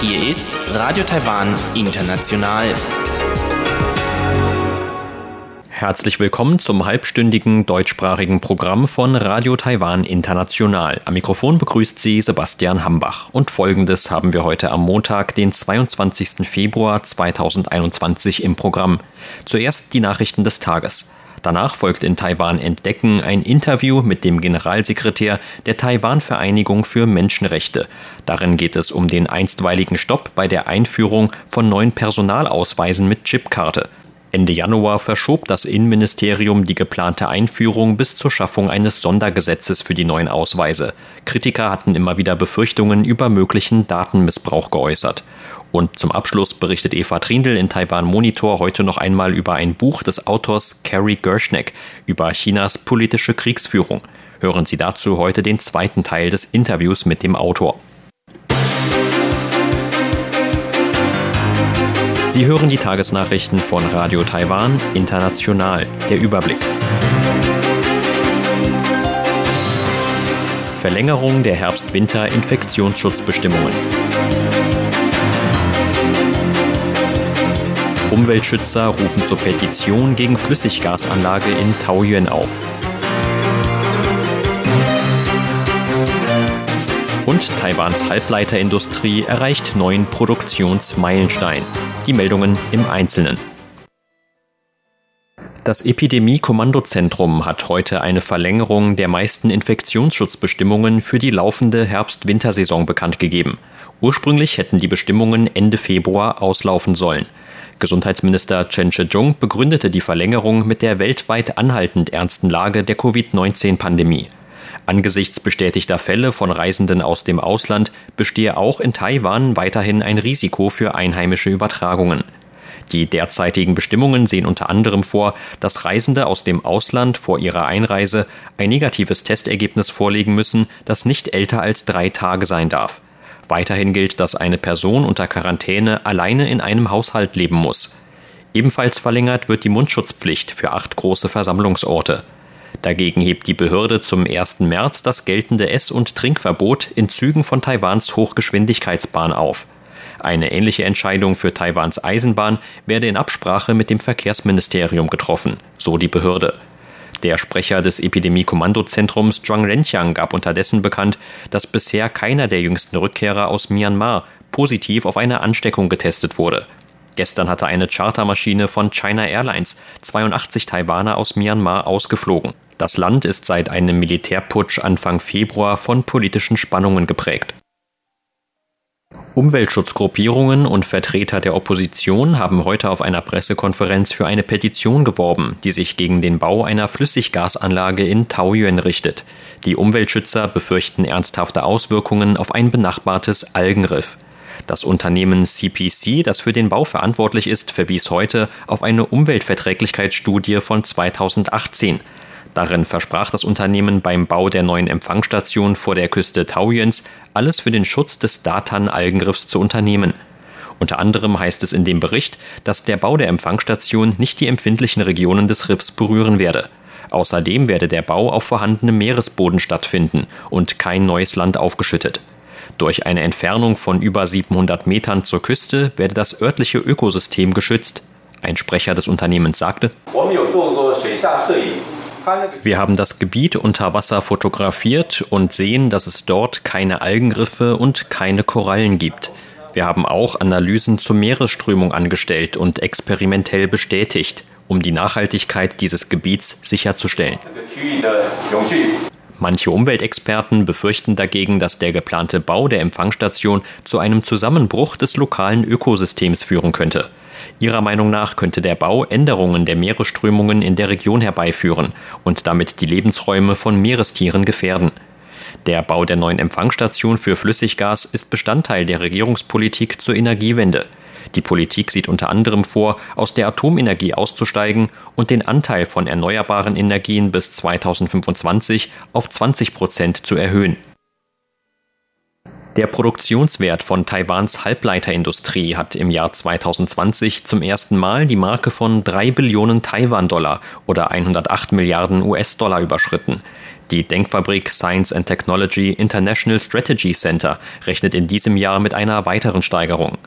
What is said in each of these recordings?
Hier ist Radio Taiwan International. Herzlich willkommen zum halbstündigen deutschsprachigen Programm von Radio Taiwan International. Am Mikrofon begrüßt Sie Sebastian Hambach. Und folgendes haben wir heute am Montag, den 22. Februar 2021 im Programm. Zuerst die Nachrichten des Tages. Danach folgt in Taiwan Entdecken ein Interview mit dem Generalsekretär der Taiwan-Vereinigung für Menschenrechte. Darin geht es um den einstweiligen Stopp bei der Einführung von neuen Personalausweisen mit Chipkarte. Ende Januar verschob das Innenministerium die geplante Einführung bis zur Schaffung eines Sondergesetzes für die neuen Ausweise. Kritiker hatten immer wieder Befürchtungen über möglichen Datenmissbrauch geäußert. Und zum Abschluss berichtet Eva Trindl in Taiwan Monitor heute noch einmal über ein Buch des Autors Carrie Gershneck über Chinas politische Kriegsführung. Hören Sie dazu heute den zweiten Teil des Interviews mit dem Autor. Sie hören die Tagesnachrichten von Radio Taiwan International. Der Überblick. Verlängerung der Herbst-Winter-Infektionsschutzbestimmungen. Umweltschützer rufen zur Petition gegen Flüssiggasanlage in Taoyuan auf. Und Taiwans Halbleiterindustrie erreicht neuen Produktionsmeilenstein. Die Meldungen im Einzelnen. Das Epidemie-Kommandozentrum hat heute eine Verlängerung der meisten Infektionsschutzbestimmungen für die laufende Herbst-Wintersaison bekannt gegeben. Ursprünglich hätten die Bestimmungen Ende Februar auslaufen sollen. Gesundheitsminister Chen Shih-chung begründete die Verlängerung mit der weltweit anhaltend ernsten Lage der Covid-19-Pandemie. Angesichts bestätigter Fälle von Reisenden aus dem Ausland bestehe auch in Taiwan weiterhin ein Risiko für einheimische Übertragungen. Die derzeitigen Bestimmungen sehen unter anderem vor, dass Reisende aus dem Ausland vor ihrer Einreise ein negatives Testergebnis vorlegen müssen, das nicht älter als drei Tage sein darf. Weiterhin gilt, dass eine Person unter Quarantäne alleine in einem Haushalt leben muss. Ebenfalls verlängert wird die Mundschutzpflicht für acht große Versammlungsorte. Dagegen hebt die Behörde zum 1. März das geltende Ess- und Trinkverbot in Zügen von Taiwans Hochgeschwindigkeitsbahn auf. Eine ähnliche Entscheidung für Taiwans Eisenbahn werde in Absprache mit dem Verkehrsministerium getroffen, so die Behörde. Der Sprecher des Epidemie-Kommandozentrums Zhuang Renqiang gab unterdessen bekannt, dass bisher keiner der jüngsten Rückkehrer aus Myanmar positiv auf eine Ansteckung getestet wurde. Gestern hatte eine Chartermaschine von China Airlines 82 Taiwaner aus Myanmar ausgeflogen. Das Land ist seit einem Militärputsch Anfang Februar von politischen Spannungen geprägt. Umweltschutzgruppierungen und Vertreter der Opposition haben heute auf einer Pressekonferenz für eine Petition geworben, die sich gegen den Bau einer Flüssiggasanlage in Taoyuan richtet. Die Umweltschützer befürchten ernsthafte Auswirkungen auf ein benachbartes Algenriff. Das Unternehmen CPC, das für den Bau verantwortlich ist, verwies heute auf eine Umweltverträglichkeitsstudie von 2018. Darin versprach das Unternehmen beim Bau der neuen Empfangsstation vor der Küste Taoyuans alles für den Schutz des Datan-Algengriffs zu unternehmen. Unter anderem heißt es in dem Bericht, dass der Bau der Empfangsstation nicht die empfindlichen Regionen des Riffs berühren werde. Außerdem werde der Bau auf vorhandenem Meeresboden stattfinden und kein neues Land aufgeschüttet. Durch eine Entfernung von über 700 Metern zur Küste werde das örtliche Ökosystem geschützt. Ein Sprecher des Unternehmens sagte, wir haben das Gebiet unter Wasser fotografiert und sehen, dass es dort keine Algenriffe und keine Korallen gibt. Wir haben auch Analysen zur Meeresströmung angestellt und experimentell bestätigt, um die Nachhaltigkeit dieses Gebiets sicherzustellen. Manche Umweltexperten befürchten dagegen, dass der geplante Bau der Empfangsstation zu einem Zusammenbruch des lokalen Ökosystems führen könnte. Ihrer Meinung nach könnte der Bau Änderungen der Meeresströmungen in der Region herbeiführen und damit die Lebensräume von Meerestieren gefährden. Der Bau der neuen Empfangsstation für Flüssiggas ist Bestandteil der Regierungspolitik zur Energiewende. Die Politik sieht unter anderem vor, aus der Atomenergie auszusteigen und den Anteil von erneuerbaren Energien bis 2025 auf 20 Prozent zu erhöhen. Der Produktionswert von Taiwans Halbleiterindustrie hat im Jahr 2020 zum ersten Mal die Marke von 3 Billionen Taiwan-Dollar oder 108 Milliarden US-Dollar überschritten. Die Denkfabrik Science and Technology International Strategy Center rechnet in diesem Jahr mit einer weiteren Steigerung.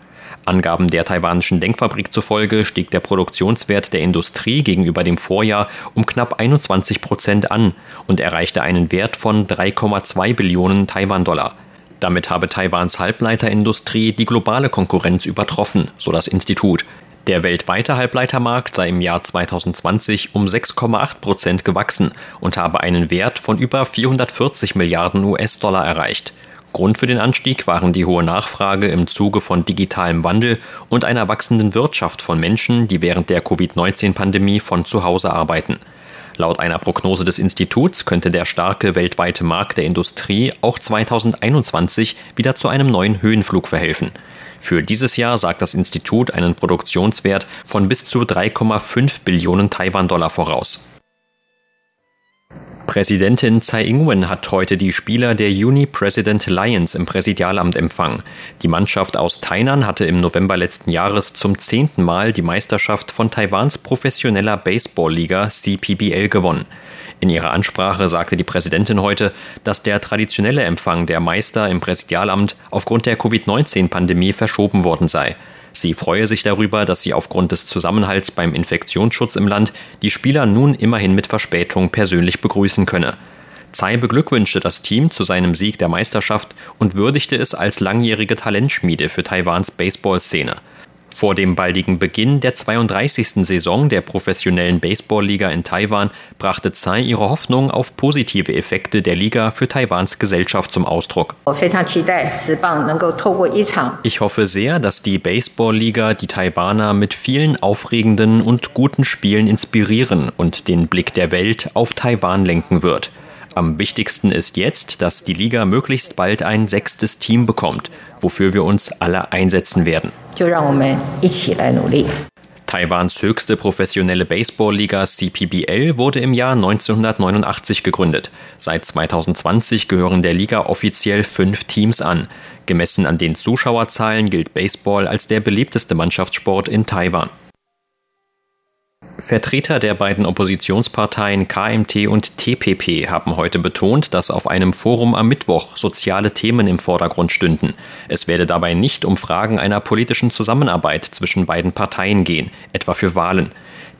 Angaben der taiwanischen Denkfabrik zufolge stieg der Produktionswert der Industrie gegenüber dem Vorjahr um knapp 21 Prozent an und erreichte einen Wert von 3,2 Billionen Taiwan-Dollar. Damit habe Taiwans Halbleiterindustrie die globale Konkurrenz übertroffen, so das Institut. Der weltweite Halbleitermarkt sei im Jahr 2020 um 6,8 Prozent gewachsen und habe einen Wert von über 440 Milliarden US-Dollar erreicht. Grund für den Anstieg waren die hohe Nachfrage im Zuge von digitalem Wandel und einer wachsenden Wirtschaft von Menschen, die während der Covid-19-Pandemie von zu Hause arbeiten. Laut einer Prognose des Instituts könnte der starke weltweite Markt der Industrie auch 2021 wieder zu einem neuen Höhenflug verhelfen. Für dieses Jahr sagt das Institut einen Produktionswert von bis zu 3,5 Billionen Taiwan-Dollar voraus. Präsidentin Tsai Ing-wen hat heute die Spieler der Uni President Lions im Präsidialamt empfangen. Die Mannschaft aus Tainan hatte im November letzten Jahres zum zehnten Mal die Meisterschaft von Taiwans professioneller Baseballliga CPBL gewonnen. In ihrer Ansprache sagte die Präsidentin heute, dass der traditionelle Empfang der Meister im Präsidialamt aufgrund der Covid-19-Pandemie verschoben worden sei. Sie freue sich darüber, dass sie aufgrund des Zusammenhalts beim Infektionsschutz im Land die Spieler nun immerhin mit Verspätung persönlich begrüßen könne. Tsai beglückwünschte das Team zu seinem Sieg der Meisterschaft und würdigte es als langjährige Talentschmiede für Taiwans Baseballszene. Vor dem baldigen Beginn der 32. Saison der professionellen Baseballliga in Taiwan brachte Tsai ihre Hoffnung auf positive Effekte der Liga für Taiwans Gesellschaft zum Ausdruck. Ich hoffe sehr, dass die Baseballliga die Taiwaner mit vielen aufregenden und guten Spielen inspirieren und den Blick der Welt auf Taiwan lenken wird. Am wichtigsten ist jetzt, dass die Liga möglichst bald ein sechstes Team bekommt, wofür wir uns alle einsetzen werden. Taiwans höchste professionelle Baseballliga CPBL wurde im Jahr 1989 gegründet. Seit 2020 gehören der Liga offiziell fünf Teams an. Gemessen an den Zuschauerzahlen gilt Baseball als der beliebteste Mannschaftssport in Taiwan. Vertreter der beiden Oppositionsparteien KMT und TPP haben heute betont, dass auf einem Forum am Mittwoch soziale Themen im Vordergrund stünden. Es werde dabei nicht um Fragen einer politischen Zusammenarbeit zwischen beiden Parteien gehen, etwa für Wahlen.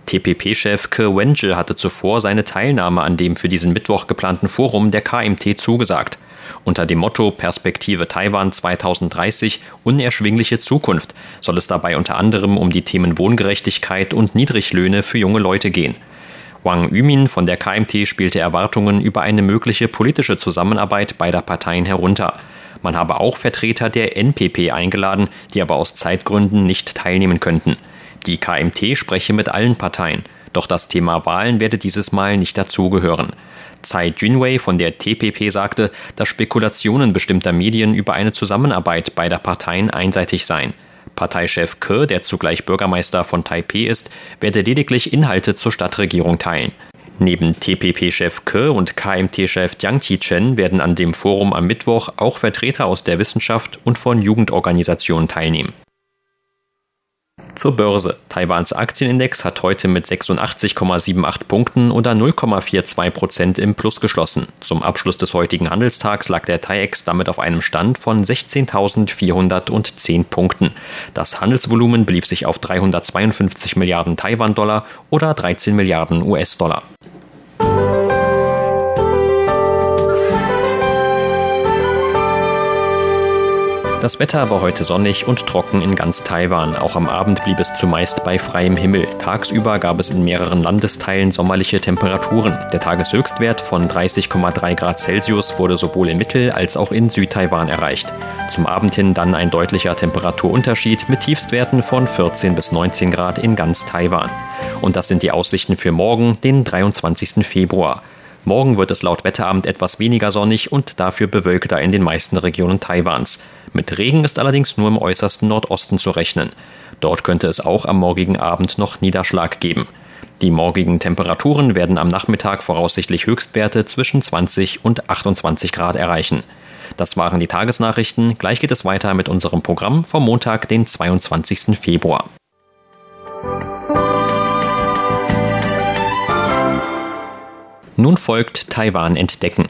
TPP-Chef Ke Wenje hatte zuvor seine Teilnahme an dem für diesen Mittwoch geplanten Forum der KMT zugesagt. Unter dem Motto Perspektive Taiwan 2030 unerschwingliche Zukunft soll es dabei unter anderem um die Themen Wohngerechtigkeit und Niedriglöhne für junge Leute gehen. Wang Yumin von der KMT spielte Erwartungen über eine mögliche politische Zusammenarbeit beider Parteien herunter. Man habe auch Vertreter der NPP eingeladen, die aber aus Zeitgründen nicht teilnehmen könnten. Die KMT spreche mit allen Parteien, doch das Thema Wahlen werde dieses Mal nicht dazugehören. Tsai Junwei von der TPP sagte, dass Spekulationen bestimmter Medien über eine Zusammenarbeit beider Parteien einseitig seien. Parteichef Ke, der zugleich Bürgermeister von Taipeh ist, werde lediglich Inhalte zur Stadtregierung teilen. Neben TPP-Chef Ke und KMT-Chef Jiang Qichen werden an dem Forum am Mittwoch auch Vertreter aus der Wissenschaft und von Jugendorganisationen teilnehmen. Zur Börse. Taiwans Aktienindex hat heute mit 86,78 Punkten oder 0,42 Prozent im Plus geschlossen. Zum Abschluss des heutigen Handelstags lag der TAIEX damit auf einem Stand von 16.410 Punkten. Das Handelsvolumen belief sich auf 352 Milliarden Taiwan-Dollar oder 13 Milliarden US-Dollar. Das Wetter war heute sonnig und trocken in ganz Taiwan. Auch am Abend blieb es zumeist bei freiem Himmel. Tagsüber gab es in mehreren Landesteilen sommerliche Temperaturen. Der Tageshöchstwert von 30,3 Grad Celsius wurde sowohl in Mittel- als auch in Südtaiwan erreicht. Zum Abend hin dann ein deutlicher Temperaturunterschied mit Tiefstwerten von 14 bis 19 Grad in ganz Taiwan. Und das sind die Aussichten für morgen, den 23. Februar. Morgen wird es laut Wetteramt etwas weniger sonnig und dafür bewölkter in den meisten Regionen Taiwans. Mit Regen ist allerdings nur im äußersten Nordosten zu rechnen. Dort könnte es auch am morgigen Abend noch Niederschlag geben. Die morgigen Temperaturen werden am Nachmittag voraussichtlich Höchstwerte zwischen 20 und 28 Grad erreichen. das waren die Tagesnachrichten. Gleich geht es weiter mit unserem Programm vom Montag, den 22. Februar. Nun folgt Taiwan entdecken.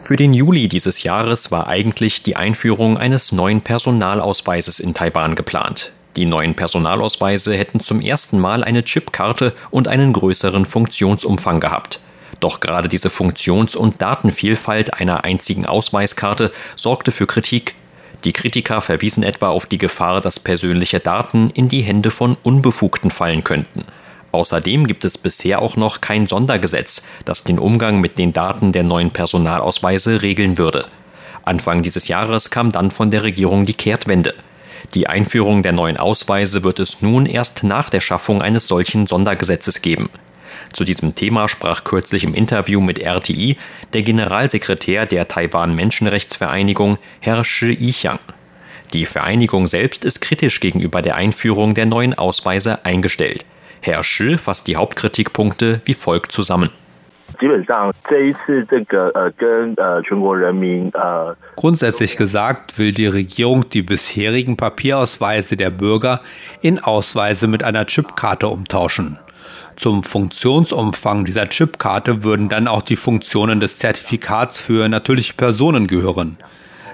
Für den Juli dieses Jahres war eigentlich die Einführung eines neuen Personalausweises in Taiwan geplant. Die neuen Personalausweise hätten zum ersten Mal eine Chipkarte und einen größeren Funktionsumfang gehabt. Doch gerade diese Funktions- und Datenvielfalt einer einzigen Ausweiskarte sorgte für Kritik. Die Kritiker verwiesen etwa auf die Gefahr, dass persönliche Daten in die Hände von Unbefugten fallen könnten. Außerdem gibt es bisher auch noch kein Sondergesetz, das den Umgang mit den Daten der neuen Personalausweise regeln würde. Anfang dieses Jahres kam dann von der Regierung die Kehrtwende. Die Einführung der neuen Ausweise wird es nun erst nach der Schaffung eines solchen Sondergesetzes geben. Zu diesem Thema sprach kürzlich im Interview mit RTI der Generalsekretär der Taiwan Menschenrechtsvereinigung, Herr Shi Yixiang. Die Vereinigung selbst ist kritisch gegenüber der Einführung der neuen Ausweise eingestellt. Herr Shi fasst die Hauptkritikpunkte wie folgt zusammen. Grundsätzlich gesagt will die Regierung die bisherigen Papierausweise der Bürger in Ausweise mit einer Chipkarte umtauschen. Zum Funktionsumfang dieser Chipkarte würden dann auch die Funktionen des Zertifikats für natürliche Personen gehören.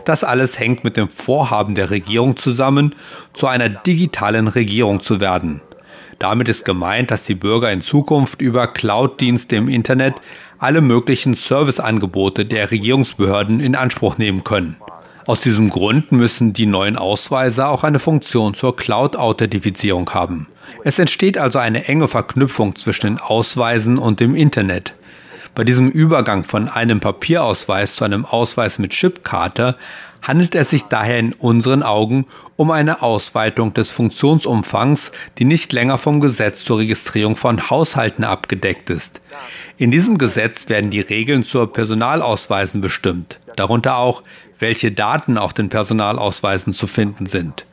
Das alles hängt mit dem Vorhaben der Regierung zusammen, zu einer digitalen Regierung zu werden. Damit ist gemeint, dass die Bürger in Zukunft über Cloud-Dienste im Internet alle möglichen Serviceangebote der Regierungsbehörden in Anspruch nehmen können. Aus diesem Grund müssen die neuen Ausweise auch eine Funktion zur Cloud-Authentifizierung haben. Es entsteht also eine enge Verknüpfung zwischen den Ausweisen und dem Internet. Bei diesem Übergang von einem Papierausweis zu einem Ausweis mit Chipkarte handelt es sich daher in unseren Augen um eine Ausweitung des Funktionsumfangs, die nicht länger vom Gesetz zur Registrierung von Haushalten abgedeckt ist. In diesem Gesetz werden die Regeln zur Personalausweisen bestimmt, darunter auch, welche Daten auf den Personalausweisen zu finden sind.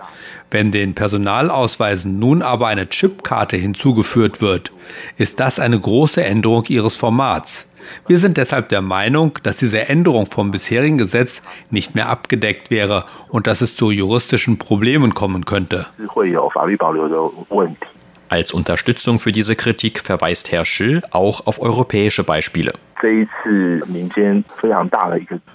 Wenn den Personalausweisen nun aber eine Chipkarte hinzugeführt wird, ist das eine große Änderung ihres Formats. Wir sind deshalb der Meinung, dass diese Änderung vom bisherigen Gesetz nicht mehr abgedeckt wäre und dass es zu juristischen Problemen kommen könnte. Als Unterstützung für diese Kritik verweist Herr Schill auch auf europäische Beispiele.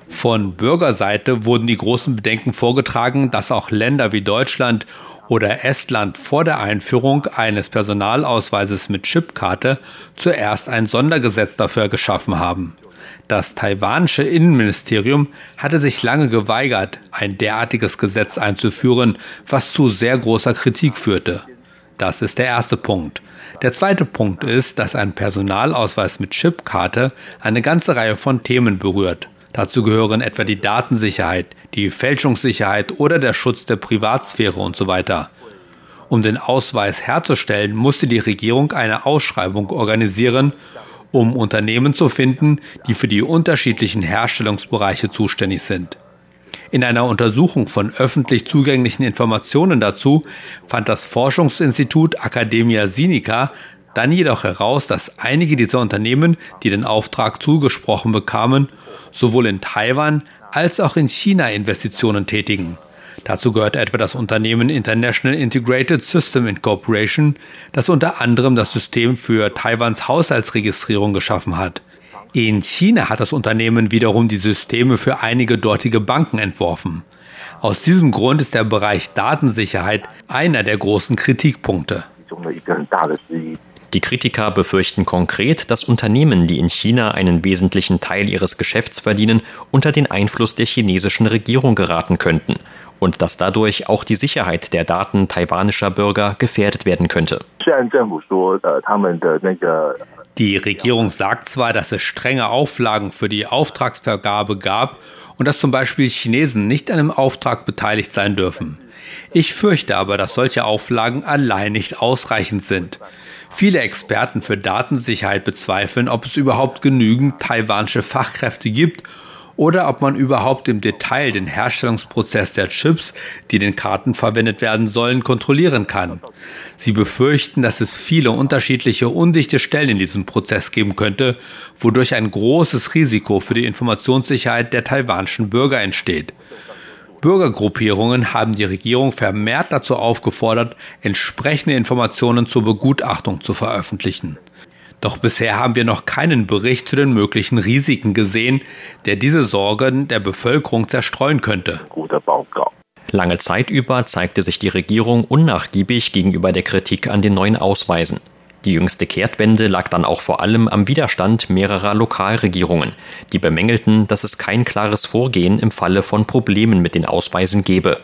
Von Bürgerseite wurden die großen Bedenken vorgetragen, dass auch Länder wie Deutschland oder Estland vor der Einführung eines Personalausweises mit Chipkarte zuerst ein Sondergesetz dafür geschaffen haben. Das taiwanische Innenministerium hatte sich lange geweigert, ein derartiges Gesetz einzuführen, was zu sehr großer Kritik führte. Das ist der erste Punkt. Der zweite Punkt ist, dass ein Personalausweis mit Chipkarte eine ganze Reihe von Themen berührt. Dazu gehören etwa die Datensicherheit, die Fälschungssicherheit oder der Schutz der Privatsphäre und so weiter. Um den Ausweis herzustellen, musste die Regierung eine Ausschreibung organisieren, um Unternehmen zu finden, die für die unterschiedlichen Herstellungsbereiche zuständig sind. In einer Untersuchung von öffentlich zugänglichen Informationen dazu fand das Forschungsinstitut Academia Sinica dann jedoch heraus, dass einige dieser Unternehmen, die den Auftrag zugesprochen bekamen, sowohl in Taiwan als auch in China Investitionen tätigen. Dazu gehört etwa das Unternehmen International Integrated System Incorporation, das unter anderem das System für Taiwans Haushaltsregistrierung geschaffen hat. In China hat das Unternehmen wiederum die Systeme für einige dortige Banken entworfen. Aus diesem Grund ist der Bereich Datensicherheit einer der großen Kritikpunkte. Die Kritiker befürchten konkret, dass Unternehmen, die in China einen wesentlichen Teil ihres Geschäfts verdienen, unter den Einfluss der chinesischen Regierung geraten könnten und dass dadurch auch die Sicherheit der Daten taiwanischer Bürger gefährdet werden könnte. Die Regierung sagt zwar, dass es strenge Auflagen für die Auftragsvergabe gab und dass zum Beispiel Chinesen nicht an einem Auftrag beteiligt sein dürfen. Ich fürchte aber, dass solche Auflagen allein nicht ausreichend sind. Viele Experten für Datensicherheit bezweifeln, ob es überhaupt genügend taiwanische Fachkräfte gibt, oder ob man überhaupt im Detail den Herstellungsprozess der Chips, die den Karten verwendet werden sollen, kontrollieren kann. Sie befürchten, dass es viele unterschiedliche undichte Stellen in diesem Prozess geben könnte, wodurch ein großes Risiko für die Informationssicherheit der taiwanischen Bürger entsteht. Bürgergruppierungen haben die Regierung vermehrt dazu aufgefordert, entsprechende Informationen zur Begutachtung zu veröffentlichen. Doch bisher haben wir noch keinen Bericht zu den möglichen Risiken gesehen, der diese Sorgen der Bevölkerung zerstreuen könnte. Lange Zeit über zeigte sich die Regierung unnachgiebig gegenüber der Kritik an den neuen Ausweisen. Die jüngste Kehrtwende lag dann auch vor allem am Widerstand mehrerer Lokalregierungen, die bemängelten, dass es kein klares Vorgehen im Falle von Problemen mit den Ausweisen gebe.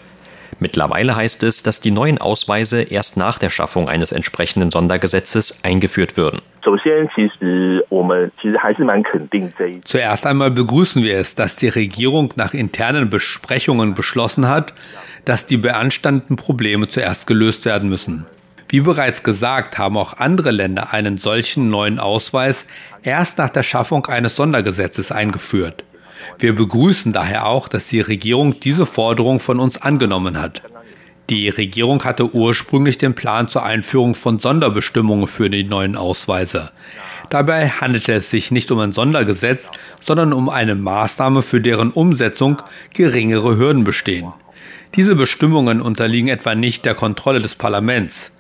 Mittlerweile heißt es, dass die neuen Ausweise erst nach der Schaffung eines entsprechenden Sondergesetzes eingeführt würden. Zuerst einmal begrüßen wir es, dass die Regierung nach internen Besprechungen beschlossen hat, dass die beanstandeten Probleme zuerst gelöst werden müssen. Wie bereits gesagt, haben auch andere Länder einen solchen neuen Ausweis erst nach der Schaffung eines Sondergesetzes eingeführt. Wir begrüßen daher auch, dass die Regierung diese Forderung von uns angenommen hat. Die Regierung hatte ursprünglich den Plan zur Einführung von Sonderbestimmungen für die neuen Ausweise. Dabei handelte es sich nicht um ein Sondergesetz, sondern um eine Maßnahme, für deren Umsetzung geringere Hürden bestehen. Diese Bestimmungen unterliegen etwa nicht der Kontrolle des Parlaments.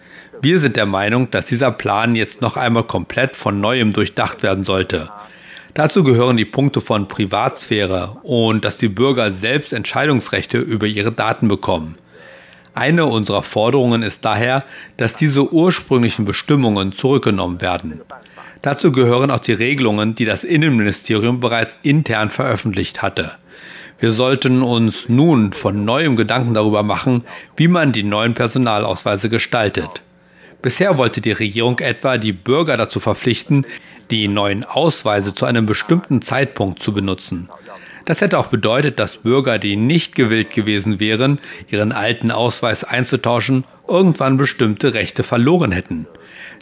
Wir sind der Meinung, dass dieser Plan jetzt noch einmal komplett von neuem durchdacht werden sollte. Dazu gehören die Punkte von Privatsphäre und dass die Bürger selbst Entscheidungsrechte über ihre Daten bekommen. Eine unserer Forderungen ist daher, dass diese ursprünglichen Bestimmungen zurückgenommen werden. Dazu gehören auch die Regelungen, die das Innenministerium bereits intern veröffentlicht hatte. Wir sollten uns nun von neuem Gedanken darüber machen, wie man die neuen Personalausweise gestaltet. Bisher wollte die Regierung etwa die Bürger dazu verpflichten, die neuen Ausweise zu einem bestimmten Zeitpunkt zu benutzen. Das hätte auch bedeutet, dass Bürger, die nicht gewillt gewesen wären, ihren alten Ausweis einzutauschen, irgendwann bestimmte Rechte verloren hätten.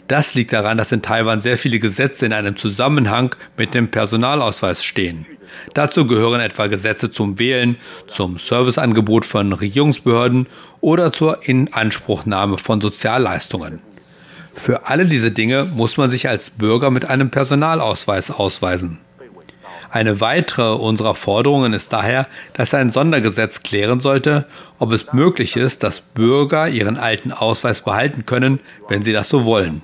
Das liegt daran, dass in Taiwan sehr viele Gesetze in einem Zusammenhang mit dem Personalausweis stehen. Dazu gehören etwa Gesetze zum Wählen, zum Serviceangebot von Regierungsbehörden oder zur Inanspruchnahme von Sozialleistungen. Für alle diese Dinge muss man sich als Bürger mit einem Personalausweis ausweisen. Eine weitere unserer Forderungen ist daher, dass ein Sondergesetz klären sollte, ob es möglich ist, dass Bürger ihren alten Ausweis behalten können, wenn sie das so wollen.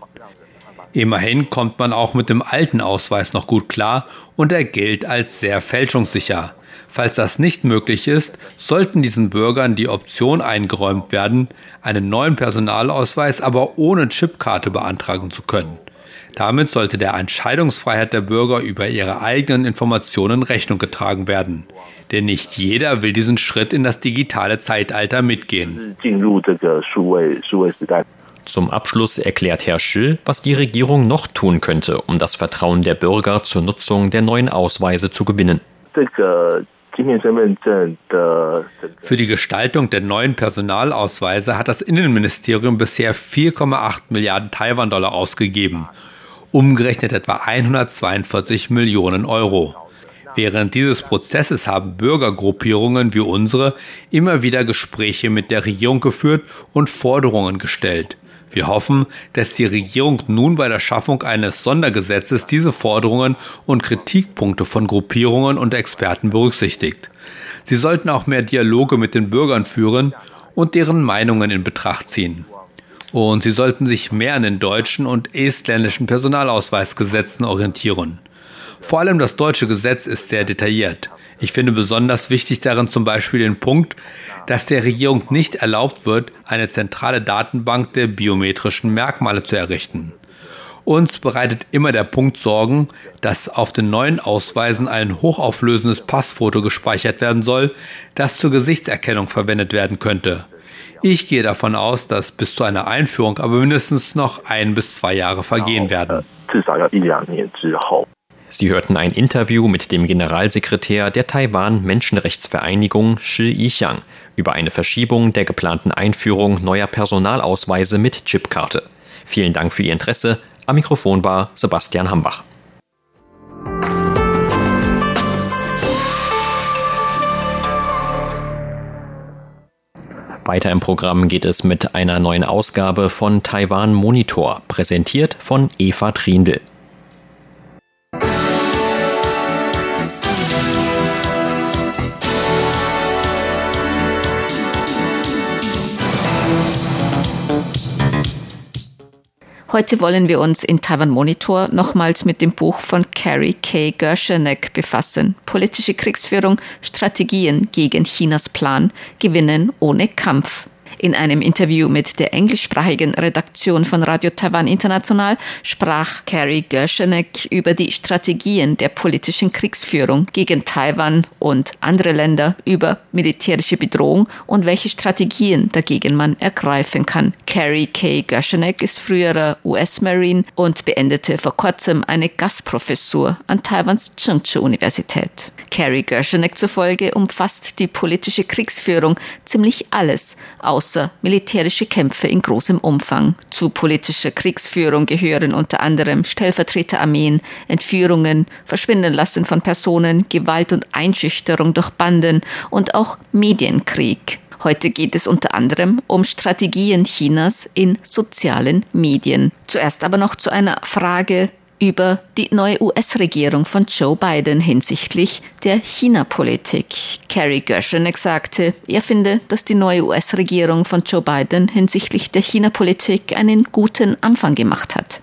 Immerhin kommt man auch mit dem alten Ausweis noch gut klar und er gilt als sehr fälschungssicher. Falls das nicht möglich ist, sollten diesen Bürgern die Option eingeräumt werden, einen neuen Personalausweis aber ohne Chipkarte beantragen zu können. Damit sollte der Entscheidungsfreiheit der Bürger über ihre eigenen Informationen Rechnung getragen werden. Denn nicht jeder will diesen Schritt in das digitale Zeitalter mitgehen. Zum Abschluss erklärt Herr Schill, was die Regierung noch tun könnte, um das Vertrauen der Bürger zur Nutzung der neuen Ausweise zu gewinnen. Für die Gestaltung der neuen Personalausweise hat das Innenministerium bisher 4,8 Milliarden Taiwan-Dollar ausgegeben, umgerechnet etwa 142 Millionen Euro. Während dieses Prozesses haben Bürgergruppierungen wie unsere immer wieder Gespräche mit der Regierung geführt und Forderungen gestellt. Wir hoffen, dass die Regierung nun bei der Schaffung eines Sondergesetzes diese Forderungen und Kritikpunkte von Gruppierungen und Experten berücksichtigt. Sie sollten auch mehr Dialoge mit den Bürgern führen und deren Meinungen in Betracht ziehen. Und sie sollten sich mehr an den deutschen und estländischen Personalausweisgesetzen orientieren. Vor allem das deutsche Gesetz ist sehr detailliert. Ich finde besonders wichtig darin zum Beispiel den Punkt, dass der Regierung nicht erlaubt wird, eine zentrale Datenbank der biometrischen Merkmale zu errichten. Uns bereitet immer der Punkt Sorgen, dass auf den neuen Ausweisen ein hochauflösendes Passfoto gespeichert werden soll, das zur Gesichtserkennung verwendet werden könnte. Ich gehe davon aus, dass bis zu einer Einführung aber mindestens noch ein bis zwei Jahre vergehen werden. Sie hörten ein Interview mit dem Generalsekretär der Taiwan-Menschenrechtsvereinigung Shi Yixiang über eine Verschiebung der geplanten Einführung neuer Personalausweise mit Chipkarte. Vielen Dank für Ihr Interesse. Am Mikrofon war Sebastian Hambach. Weiter im Programm geht es mit einer neuen Ausgabe von Taiwan Monitor, präsentiert von Eva Triendl. Heute wollen wir uns in Taiwan Monitor nochmals mit dem Buch von Carrie K. Gershenek befassen. Politische Kriegsführung, Strategien gegen Chinas Plan, Gewinnen ohne Kampf. In einem Interview mit der englischsprachigen Redaktion von Radio Taiwan International sprach Carrie Gershenek über die Strategien der politischen Kriegsführung gegen Taiwan und andere Länder, über militärische Bedrohung und welche Strategien dagegen man ergreifen kann. Carrie K. Gershenek ist früherer US-Marine und beendete vor kurzem eine Gastprofessur an Taiwans Chengchi Universität. Carrie Gershenek zufolge umfasst die politische Kriegsführung ziemlich alles, außer militärische Kämpfe in großem Umfang. Zu politischer Kriegsführung gehören unter anderem Stellvertreterarmeen, Entführungen, Verschwindenlassen von Personen, Gewalt und Einschüchterung durch Banden und auch Medienkrieg. Heute geht es unter anderem um Strategien Chinas in sozialen Medien. Zuerst aber noch zu einer Frage, über die neue US-Regierung von Joe Biden hinsichtlich der China-Politik. Carrie Gershenek sagte, er finde, dass die neue US-Regierung von Joe Biden hinsichtlich der China-Politik einen guten Anfang gemacht hat.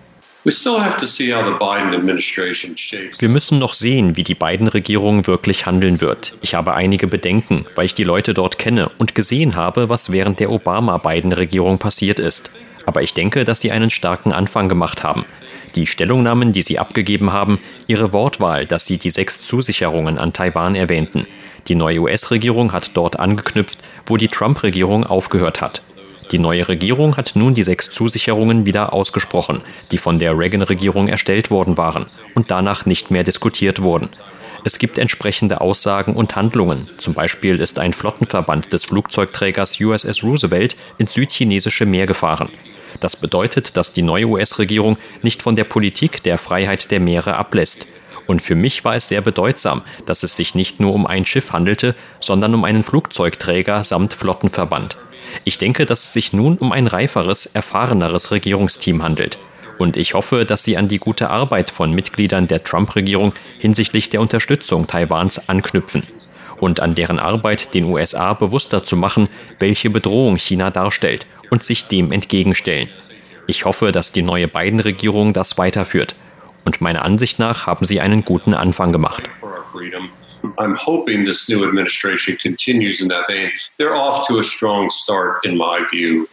Wir müssen noch sehen, wie die Biden-Regierung wirklich handeln wird. Ich habe einige Bedenken, weil ich die Leute dort kenne und gesehen habe, was während der Obama-Biden-Regierung passiert ist. Aber ich denke, dass sie einen starken Anfang gemacht haben die Stellungnahmen, die sie abgegeben haben, ihre Wortwahl, dass sie die sechs Zusicherungen an Taiwan erwähnten. Die neue US-Regierung hat dort angeknüpft, wo die Trump-Regierung aufgehört hat. Die neue Regierung hat nun die sechs Zusicherungen wieder ausgesprochen, die von der Reagan-Regierung erstellt worden waren und danach nicht mehr diskutiert wurden. Es gibt entsprechende Aussagen und Handlungen. Zum Beispiel ist ein Flottenverband des Flugzeugträgers USS Roosevelt ins südchinesische Meer gefahren. Das bedeutet, dass die neue US-Regierung nicht von der Politik der Freiheit der Meere ablässt. Und für mich war es sehr bedeutsam, dass es sich nicht nur um ein Schiff handelte, sondern um einen Flugzeugträger samt Flottenverband. Ich denke, dass es sich nun um ein reiferes, erfahreneres Regierungsteam handelt. Und ich hoffe, dass sie an die gute Arbeit von Mitgliedern der Trump-Regierung hinsichtlich der Unterstützung Taiwans anknüpfen und an deren Arbeit den USA bewusster zu machen, welche Bedrohung China darstellt und sich dem entgegenstellen. Ich hoffe, dass die neue Biden-Regierung das weiterführt. Und meiner Ansicht nach haben sie einen guten Anfang gemacht. I'm hoping this new administration continues in that vein. They're off to a strong start, in my view.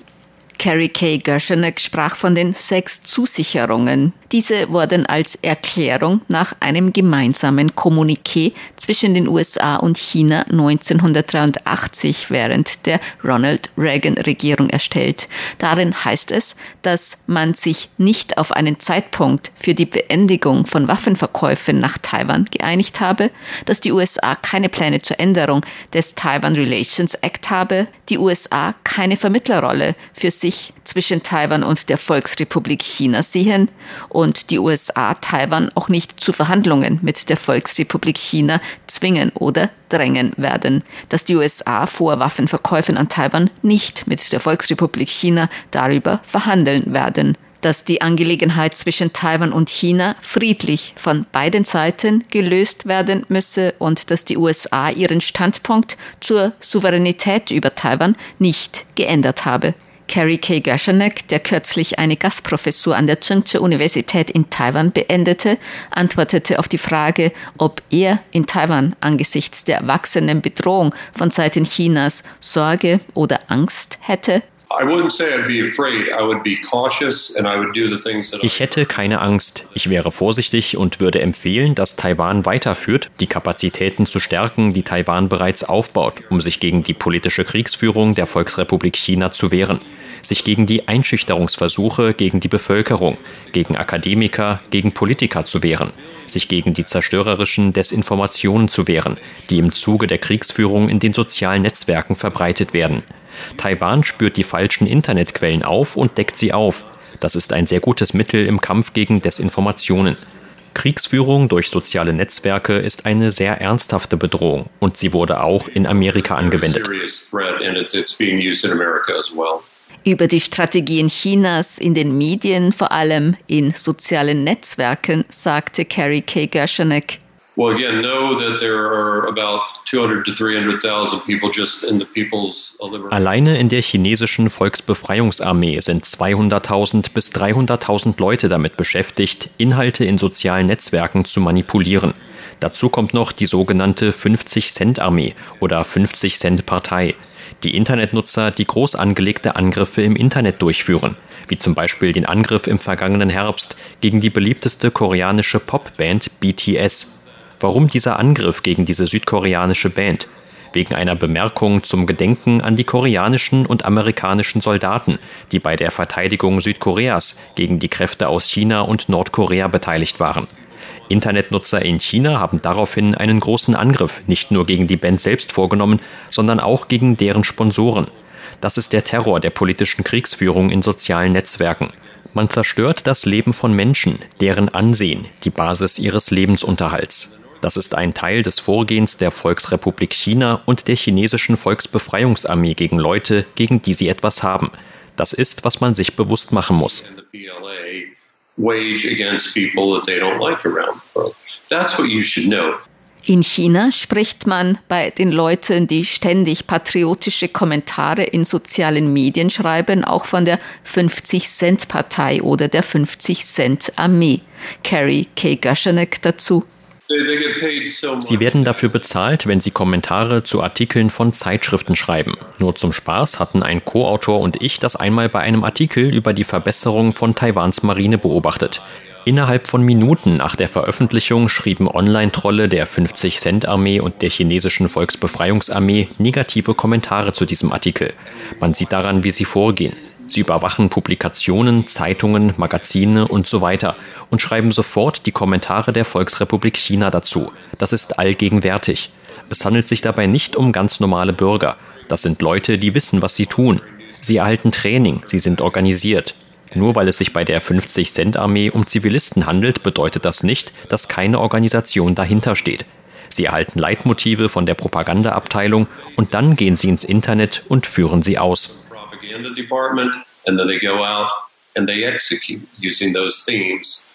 Carrie K. Gershenek sprach von den sechs Zusicherungen. Diese wurden als Erklärung nach einem gemeinsamen Kommuniqué zwischen den USA und China 1983 während der Ronald Reagan-Regierung erstellt. Darin heißt es, dass man sich nicht auf einen Zeitpunkt für die Beendigung von Waffenverkäufen nach Taiwan geeinigt habe, dass die USA keine Pläne zur Änderung des Taiwan Relations Act habe, die USA keine Vermittlerrolle für sich sich zwischen Taiwan und der Volksrepublik China sehen und die USA Taiwan auch nicht zu Verhandlungen mit der Volksrepublik China zwingen oder drängen werden, dass die USA vor Waffenverkäufen an Taiwan nicht mit der Volksrepublik China darüber verhandeln werden dass die Angelegenheit zwischen Taiwan und China friedlich von beiden Seiten gelöst werden müsse und dass die USA ihren Standpunkt zur Souveränität über Taiwan nicht geändert habe. Carrie K. Gershanek, der kürzlich eine Gastprofessur an der Chengchi Universität in Taiwan beendete, antwortete auf die Frage, ob er in Taiwan angesichts der wachsenden Bedrohung von Seiten Chinas Sorge oder Angst hätte. Ich hätte keine Angst. Ich wäre vorsichtig und würde empfehlen, dass Taiwan weiterführt, die Kapazitäten zu stärken, die Taiwan bereits aufbaut, um sich gegen die politische Kriegsführung der Volksrepublik China zu wehren, sich gegen die Einschüchterungsversuche gegen die Bevölkerung, gegen Akademiker, gegen Politiker zu wehren, sich gegen die zerstörerischen Desinformationen zu wehren, die im Zuge der Kriegsführung in den sozialen Netzwerken verbreitet werden. Taiwan spürt die falschen Internetquellen auf und deckt sie auf. Das ist ein sehr gutes Mittel im Kampf gegen Desinformationen. Kriegsführung durch soziale Netzwerke ist eine sehr ernsthafte Bedrohung und sie wurde auch in Amerika angewendet. Über die Strategien Chinas in den Medien, vor allem in sozialen Netzwerken, sagte Carrie K. Gershonek. Well, again, know that there are about 200 to 300,000 people just in the People's Alleine in der chinesischen Volksbefreiungsarmee sind 200.000 bis 300.000 Leute damit beschäftigt, Inhalte in sozialen Netzwerken zu manipulieren. Dazu kommt noch die sogenannte 50-Cent-Armee oder 50-Cent-Partei. Die Internetnutzer, die groß angelegte Angriffe im Internet durchführen, wie zum Beispiel den Angriff im vergangenen Herbst gegen die beliebteste koreanische Popband BTS. Warum dieser Angriff gegen diese südkoreanische Band? Wegen einer Bemerkung zum Gedenken an die koreanischen und amerikanischen Soldaten, die bei der Verteidigung Südkoreas gegen die Kräfte aus China und Nordkorea beteiligt waren. Internetnutzer in China haben daraufhin einen großen Angriff nicht nur gegen die Band selbst vorgenommen, sondern auch gegen deren Sponsoren. Das ist der Terror der politischen Kriegsführung in sozialen Netzwerken. Man zerstört das Leben von Menschen, deren Ansehen, die Basis ihres Lebensunterhalts. Das ist ein Teil des Vorgehens der Volksrepublik China und der chinesischen Volksbefreiungsarmee gegen Leute, gegen die sie etwas haben. Das ist, was man sich bewusst machen muss. In China spricht man bei den Leuten, die ständig patriotische Kommentare in sozialen Medien schreiben, auch von der 50-Cent-Partei oder der 50-Cent-Armee. Carrie K. Gashanek dazu. Sie werden dafür bezahlt, wenn Sie Kommentare zu Artikeln von Zeitschriften schreiben. Nur zum Spaß hatten ein Co-Autor und ich das einmal bei einem Artikel über die Verbesserung von Taiwans Marine beobachtet. Innerhalb von Minuten nach der Veröffentlichung schrieben Online-Trolle der 50-Cent-Armee und der chinesischen Volksbefreiungsarmee negative Kommentare zu diesem Artikel. Man sieht daran, wie sie vorgehen. Sie überwachen Publikationen, Zeitungen, Magazine und so weiter und schreiben sofort die Kommentare der Volksrepublik China dazu. Das ist allgegenwärtig. Es handelt sich dabei nicht um ganz normale Bürger. Das sind Leute, die wissen, was sie tun. Sie erhalten Training, sie sind organisiert. Nur weil es sich bei der 50-Cent-Armee um Zivilisten handelt, bedeutet das nicht, dass keine Organisation dahinter steht. Sie erhalten Leitmotive von der Propagandaabteilung und dann gehen sie ins Internet und führen sie aus in the department, and then they go out and they execute using those themes.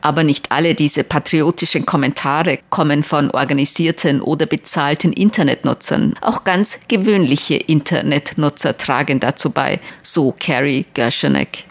Aber nicht alle diese patriotischen Kommentare kommen von organisierten oder bezahlten Internetnutzern. Auch ganz gewöhnliche Internetnutzer tragen dazu bei, so Carrie Gershonek.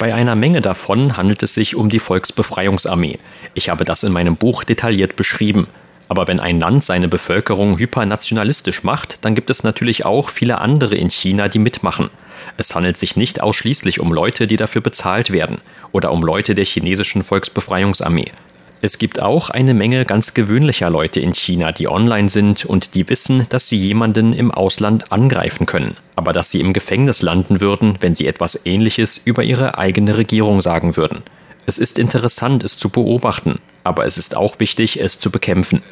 Bei einer Menge davon handelt es sich um die Volksbefreiungsarmee. Ich habe das in meinem Buch detailliert beschrieben. Aber wenn ein Land seine Bevölkerung hypernationalistisch macht, dann gibt es natürlich auch viele andere in China, die mitmachen. Es handelt sich nicht ausschließlich um Leute, die dafür bezahlt werden, oder um Leute der chinesischen Volksbefreiungsarmee. Es gibt auch eine Menge ganz gewöhnlicher Leute in China, die online sind und die wissen, dass sie jemanden im Ausland angreifen können, aber dass sie im Gefängnis landen würden, wenn sie etwas Ähnliches über ihre eigene Regierung sagen würden. Es ist interessant, es zu beobachten, aber es ist auch wichtig, es zu bekämpfen.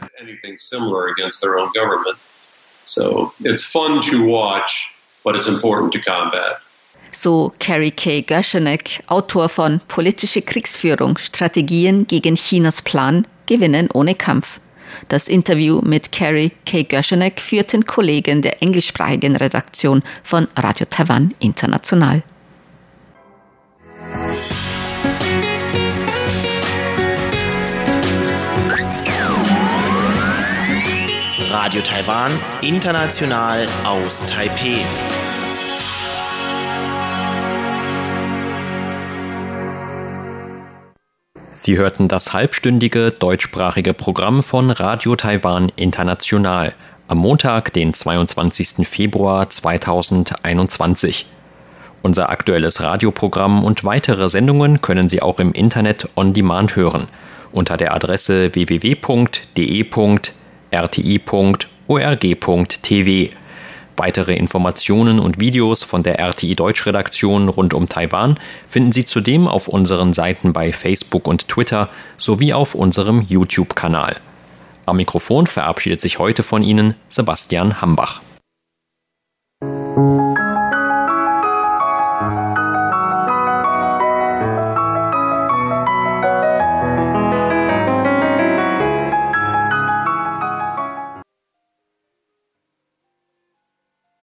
So Carrie K. Gershonek, Autor von Politische Kriegsführung, Strategien gegen Chinas Plan, Gewinnen ohne Kampf. Das Interview mit Carrie K. Gershonek führten Kollegen der englischsprachigen Redaktion von Radio Taiwan International. Radio Taiwan, international aus Taipeh. Sie hörten das halbstündige deutschsprachige Programm von Radio Taiwan International am Montag, den 22. Februar 2021. Unser aktuelles Radioprogramm und weitere Sendungen können Sie auch im Internet on demand hören unter der Adresse www.de rti.org.tv. Weitere Informationen und Videos von der RTI Deutschredaktion rund um Taiwan finden Sie zudem auf unseren Seiten bei Facebook und Twitter sowie auf unserem YouTube-Kanal. Am Mikrofon verabschiedet sich heute von Ihnen Sebastian Hambach.